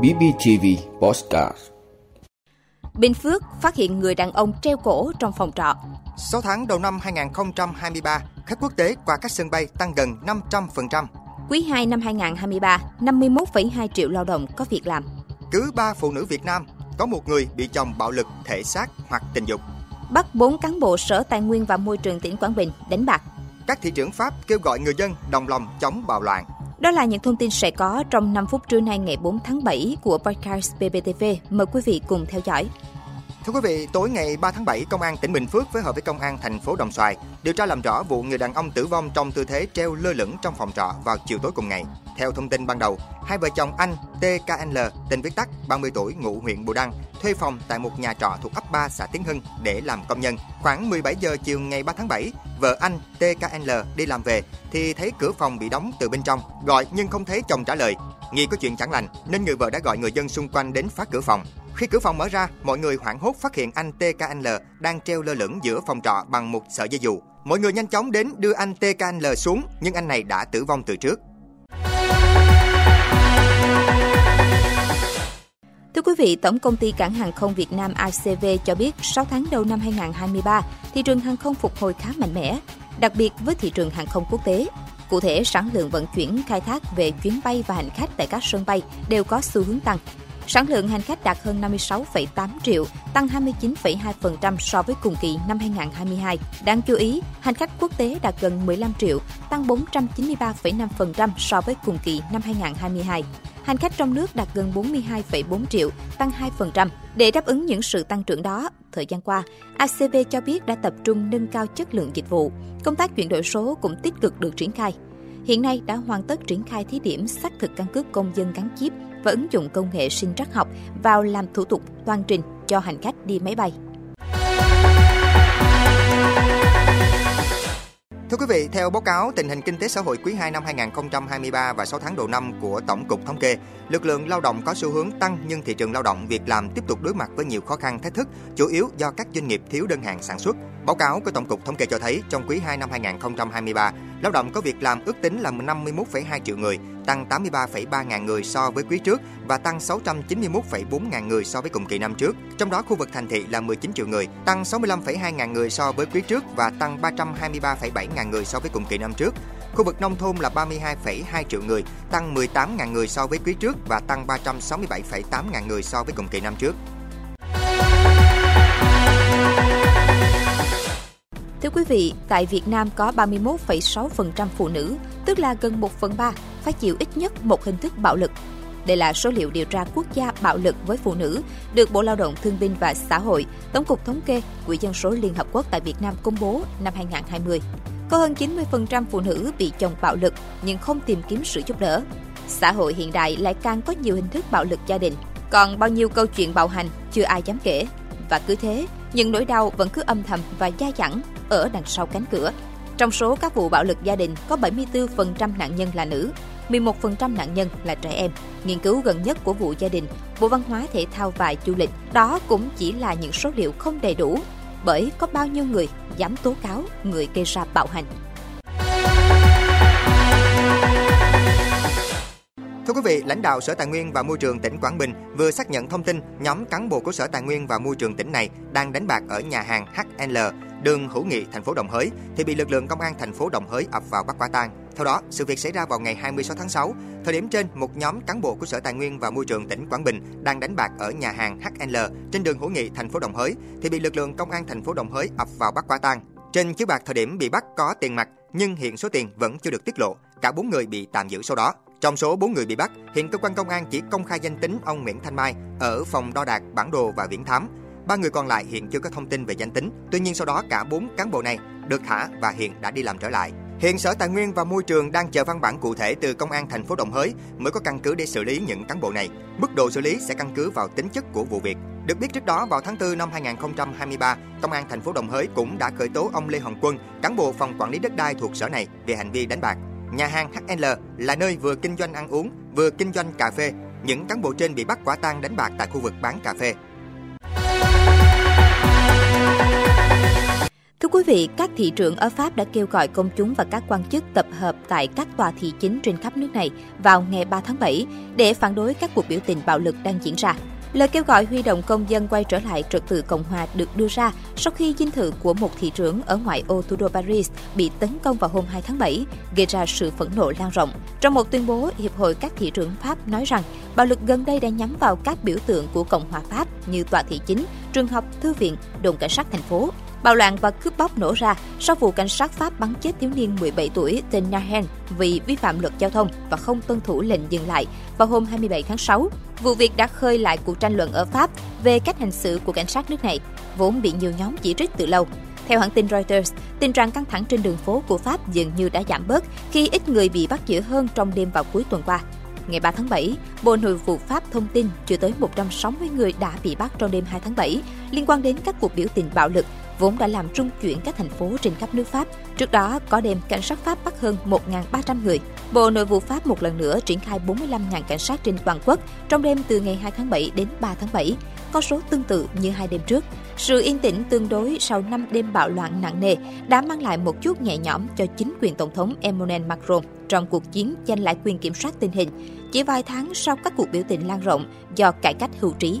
BBTV Postcard Bình Phước phát hiện người đàn ông treo cổ trong phòng trọ. 6 tháng đầu năm 2023, khách quốc tế qua các sân bay tăng gần 500%. Quý 2 năm 2023, 51,2 triệu lao động có việc làm. Cứ 3 phụ nữ Việt Nam có một người bị chồng bạo lực thể xác hoặc tình dục. Bắt 4 cán bộ Sở Tài nguyên và Môi trường tỉnh Quảng Bình đánh bạc. Các thị trưởng Pháp kêu gọi người dân đồng lòng chống bạo loạn. Đó là những thông tin sẽ có trong 5 phút trưa nay ngày 4 tháng 7 của podcast BBTV. Mời quý vị cùng theo dõi. Thưa quý vị, tối ngày 3 tháng 7, Công an tỉnh Bình Phước phối hợp với Công an thành phố Đồng Xoài điều tra làm rõ vụ người đàn ông tử vong trong tư thế treo lơ lửng trong phòng trọ vào chiều tối cùng ngày. Theo thông tin ban đầu, hai vợ chồng anh TKL, tên viết tắt, 30 tuổi, ngụ huyện Bù Đăng, thuê phòng tại một nhà trọ thuộc ấp 3 xã Tiến Hưng để làm công nhân. Khoảng 17 giờ chiều ngày 3 tháng 7, vợ anh TKL đi làm về thì thấy cửa phòng bị đóng từ bên trong, gọi nhưng không thấy chồng trả lời. Nghi có chuyện chẳng lành nên người vợ đã gọi người dân xung quanh đến phá cửa phòng. Khi cửa phòng mở ra, mọi người hoảng hốt phát hiện anh TKL đang treo lơ lửng giữa phòng trọ bằng một sợi dây dù. Mọi người nhanh chóng đến đưa anh TKL xuống, nhưng anh này đã tử vong từ trước. Vị, Tổng công ty Cảng hàng không Việt Nam ACV cho biết 6 tháng đầu năm 2023, thị trường hàng không phục hồi khá mạnh mẽ, đặc biệt với thị trường hàng không quốc tế. Cụ thể, sản lượng vận chuyển khai thác về chuyến bay và hành khách tại các sân bay đều có xu hướng tăng. Sản lượng hành khách đạt hơn 56,8 triệu, tăng 29,2% so với cùng kỳ năm 2022. Đáng chú ý, hành khách quốc tế đạt gần 15 triệu, tăng 493,5% so với cùng kỳ năm 2022 hành khách trong nước đạt gần 42,4 triệu, tăng 2%. Để đáp ứng những sự tăng trưởng đó, thời gian qua, ACV cho biết đã tập trung nâng cao chất lượng dịch vụ. Công tác chuyển đổi số cũng tích cực được triển khai. Hiện nay đã hoàn tất triển khai thí điểm xác thực căn cước công dân gắn chip và ứng dụng công nghệ sinh trắc học vào làm thủ tục toàn trình cho hành khách đi máy bay. Thưa quý vị, theo báo cáo tình hình kinh tế xã hội quý 2 năm 2023 và 6 tháng đầu năm của Tổng cục Thống kê, lực lượng lao động có xu hướng tăng nhưng thị trường lao động việc làm tiếp tục đối mặt với nhiều khó khăn thách thức, chủ yếu do các doanh nghiệp thiếu đơn hàng sản xuất. Báo cáo của Tổng cục Thống kê cho thấy trong quý 2 năm 2023, lao động có việc làm ước tính là 51,2 triệu người, tăng 83,3 ngàn người so với quý trước và tăng 691,4 ngàn người so với cùng kỳ năm trước. Trong đó khu vực thành thị là 19 triệu người, tăng 65,2 ngàn người so với quý trước và tăng 323,7 ngàn người so với cùng kỳ năm trước. Khu vực nông thôn là 32,2 triệu người, tăng 18 ngàn người so với quý trước và tăng 367,8 ngàn người so với cùng kỳ năm trước. Thưa quý vị, tại Việt Nam có 31,6% phụ nữ, tức là gần 1 phần 3, phải chịu ít nhất một hình thức bạo lực. Đây là số liệu điều tra quốc gia bạo lực với phụ nữ được Bộ Lao động Thương binh và Xã hội, Tổng cục Thống kê, Quỹ dân số Liên Hợp Quốc tại Việt Nam công bố năm 2020. Có hơn 90% phụ nữ bị chồng bạo lực nhưng không tìm kiếm sự giúp đỡ. Xã hội hiện đại lại càng có nhiều hình thức bạo lực gia đình. Còn bao nhiêu câu chuyện bạo hành chưa ai dám kể. Và cứ thế, những nỗi đau vẫn cứ âm thầm và dai dẳng ở đằng sau cánh cửa. Trong số các vụ bạo lực gia đình có 74% nạn nhân là nữ, 11% nạn nhân là trẻ em. Nghiên cứu gần nhất của vụ gia đình, Bộ Văn hóa Thể thao và Du lịch, đó cũng chỉ là những số liệu không đầy đủ, bởi có bao nhiêu người dám tố cáo người gây ra bạo hành. Thưa quý vị, lãnh đạo Sở Tài nguyên và Môi trường tỉnh Quảng Bình vừa xác nhận thông tin nhóm cán bộ của Sở Tài nguyên và Môi trường tỉnh này đang đánh bạc ở nhà hàng HL, đường Hữu Nghị, thành phố Đồng Hới thì bị lực lượng công an thành phố Đồng Hới ập vào bắt quả tang. Theo đó, sự việc xảy ra vào ngày 26 tháng 6. Thời điểm trên, một nhóm cán bộ của Sở Tài nguyên và Môi trường tỉnh Quảng Bình đang đánh bạc ở nhà hàng HL trên đường Hữu Nghị, thành phố Đồng Hới thì bị lực lượng công an thành phố Đồng Hới ập vào bắt quả tang. Trên chiếu bạc thời điểm bị bắt có tiền mặt, nhưng hiện số tiền vẫn chưa được tiết lộ. Cả bốn người bị tạm giữ sau đó. Trong số 4 người bị bắt, hiện cơ quan công an chỉ công khai danh tính ông Nguyễn Thanh Mai ở phòng đo đạc, bản đồ và viễn thám. Ba người còn lại hiện chưa có thông tin về danh tính. Tuy nhiên sau đó cả bốn cán bộ này được thả và hiện đã đi làm trở lại. Hiện Sở Tài nguyên và Môi trường đang chờ văn bản cụ thể từ Công an thành phố Đồng Hới mới có căn cứ để xử lý những cán bộ này. Mức độ xử lý sẽ căn cứ vào tính chất của vụ việc. Được biết trước đó vào tháng 4 năm 2023, Công an thành phố Đồng Hới cũng đã khởi tố ông Lê Hồng Quân, cán bộ phòng quản lý đất đai thuộc sở này về hành vi đánh bạc. Nhà hàng HL là nơi vừa kinh doanh ăn uống, vừa kinh doanh cà phê. Những cán bộ trên bị bắt quả tang đánh bạc tại khu vực bán cà phê. Vị, các thị trưởng ở Pháp đã kêu gọi công chúng và các quan chức tập hợp tại các tòa thị chính trên khắp nước này vào ngày 3 tháng 7 để phản đối các cuộc biểu tình bạo lực đang diễn ra. Lời kêu gọi huy động công dân quay trở lại trật tự Cộng hòa được đưa ra sau khi dinh thự của một thị trưởng ở ngoại ô thủ đô Paris bị tấn công vào hôm 2 tháng 7, gây ra sự phẫn nộ lan rộng. Trong một tuyên bố, Hiệp hội các thị trưởng Pháp nói rằng bạo lực gần đây đã nhắm vào các biểu tượng của Cộng hòa Pháp như tòa thị chính, trường học, thư viện, đồn cảnh sát thành phố. Bạo loạn và cướp bóc nổ ra sau vụ cảnh sát Pháp bắn chết thiếu niên 17 tuổi tên Nahen vì vi phạm luật giao thông và không tuân thủ lệnh dừng lại vào hôm 27 tháng 6. Vụ việc đã khơi lại cuộc tranh luận ở Pháp về cách hành xử của cảnh sát nước này, vốn bị nhiều nhóm chỉ trích từ lâu. Theo hãng tin Reuters, tình trạng căng thẳng trên đường phố của Pháp dường như đã giảm bớt khi ít người bị bắt giữ hơn trong đêm vào cuối tuần qua. Ngày 3 tháng 7, Bộ Nội vụ Pháp thông tin chưa tới 160 người đã bị bắt trong đêm 2 tháng 7 liên quan đến các cuộc biểu tình bạo lực vốn đã làm trung chuyển các thành phố trên khắp nước Pháp. Trước đó, có đêm cảnh sát Pháp bắt hơn 1.300 người. Bộ Nội vụ Pháp một lần nữa triển khai 45.000 cảnh sát trên toàn quốc trong đêm từ ngày 2 tháng 7 đến 3 tháng 7, con số tương tự như hai đêm trước. Sự yên tĩnh tương đối sau 5 đêm bạo loạn nặng nề đã mang lại một chút nhẹ nhõm cho chính quyền Tổng thống Emmanuel Macron trong cuộc chiến giành lại quyền kiểm soát tình hình, chỉ vài tháng sau các cuộc biểu tình lan rộng do cải cách hữu trí.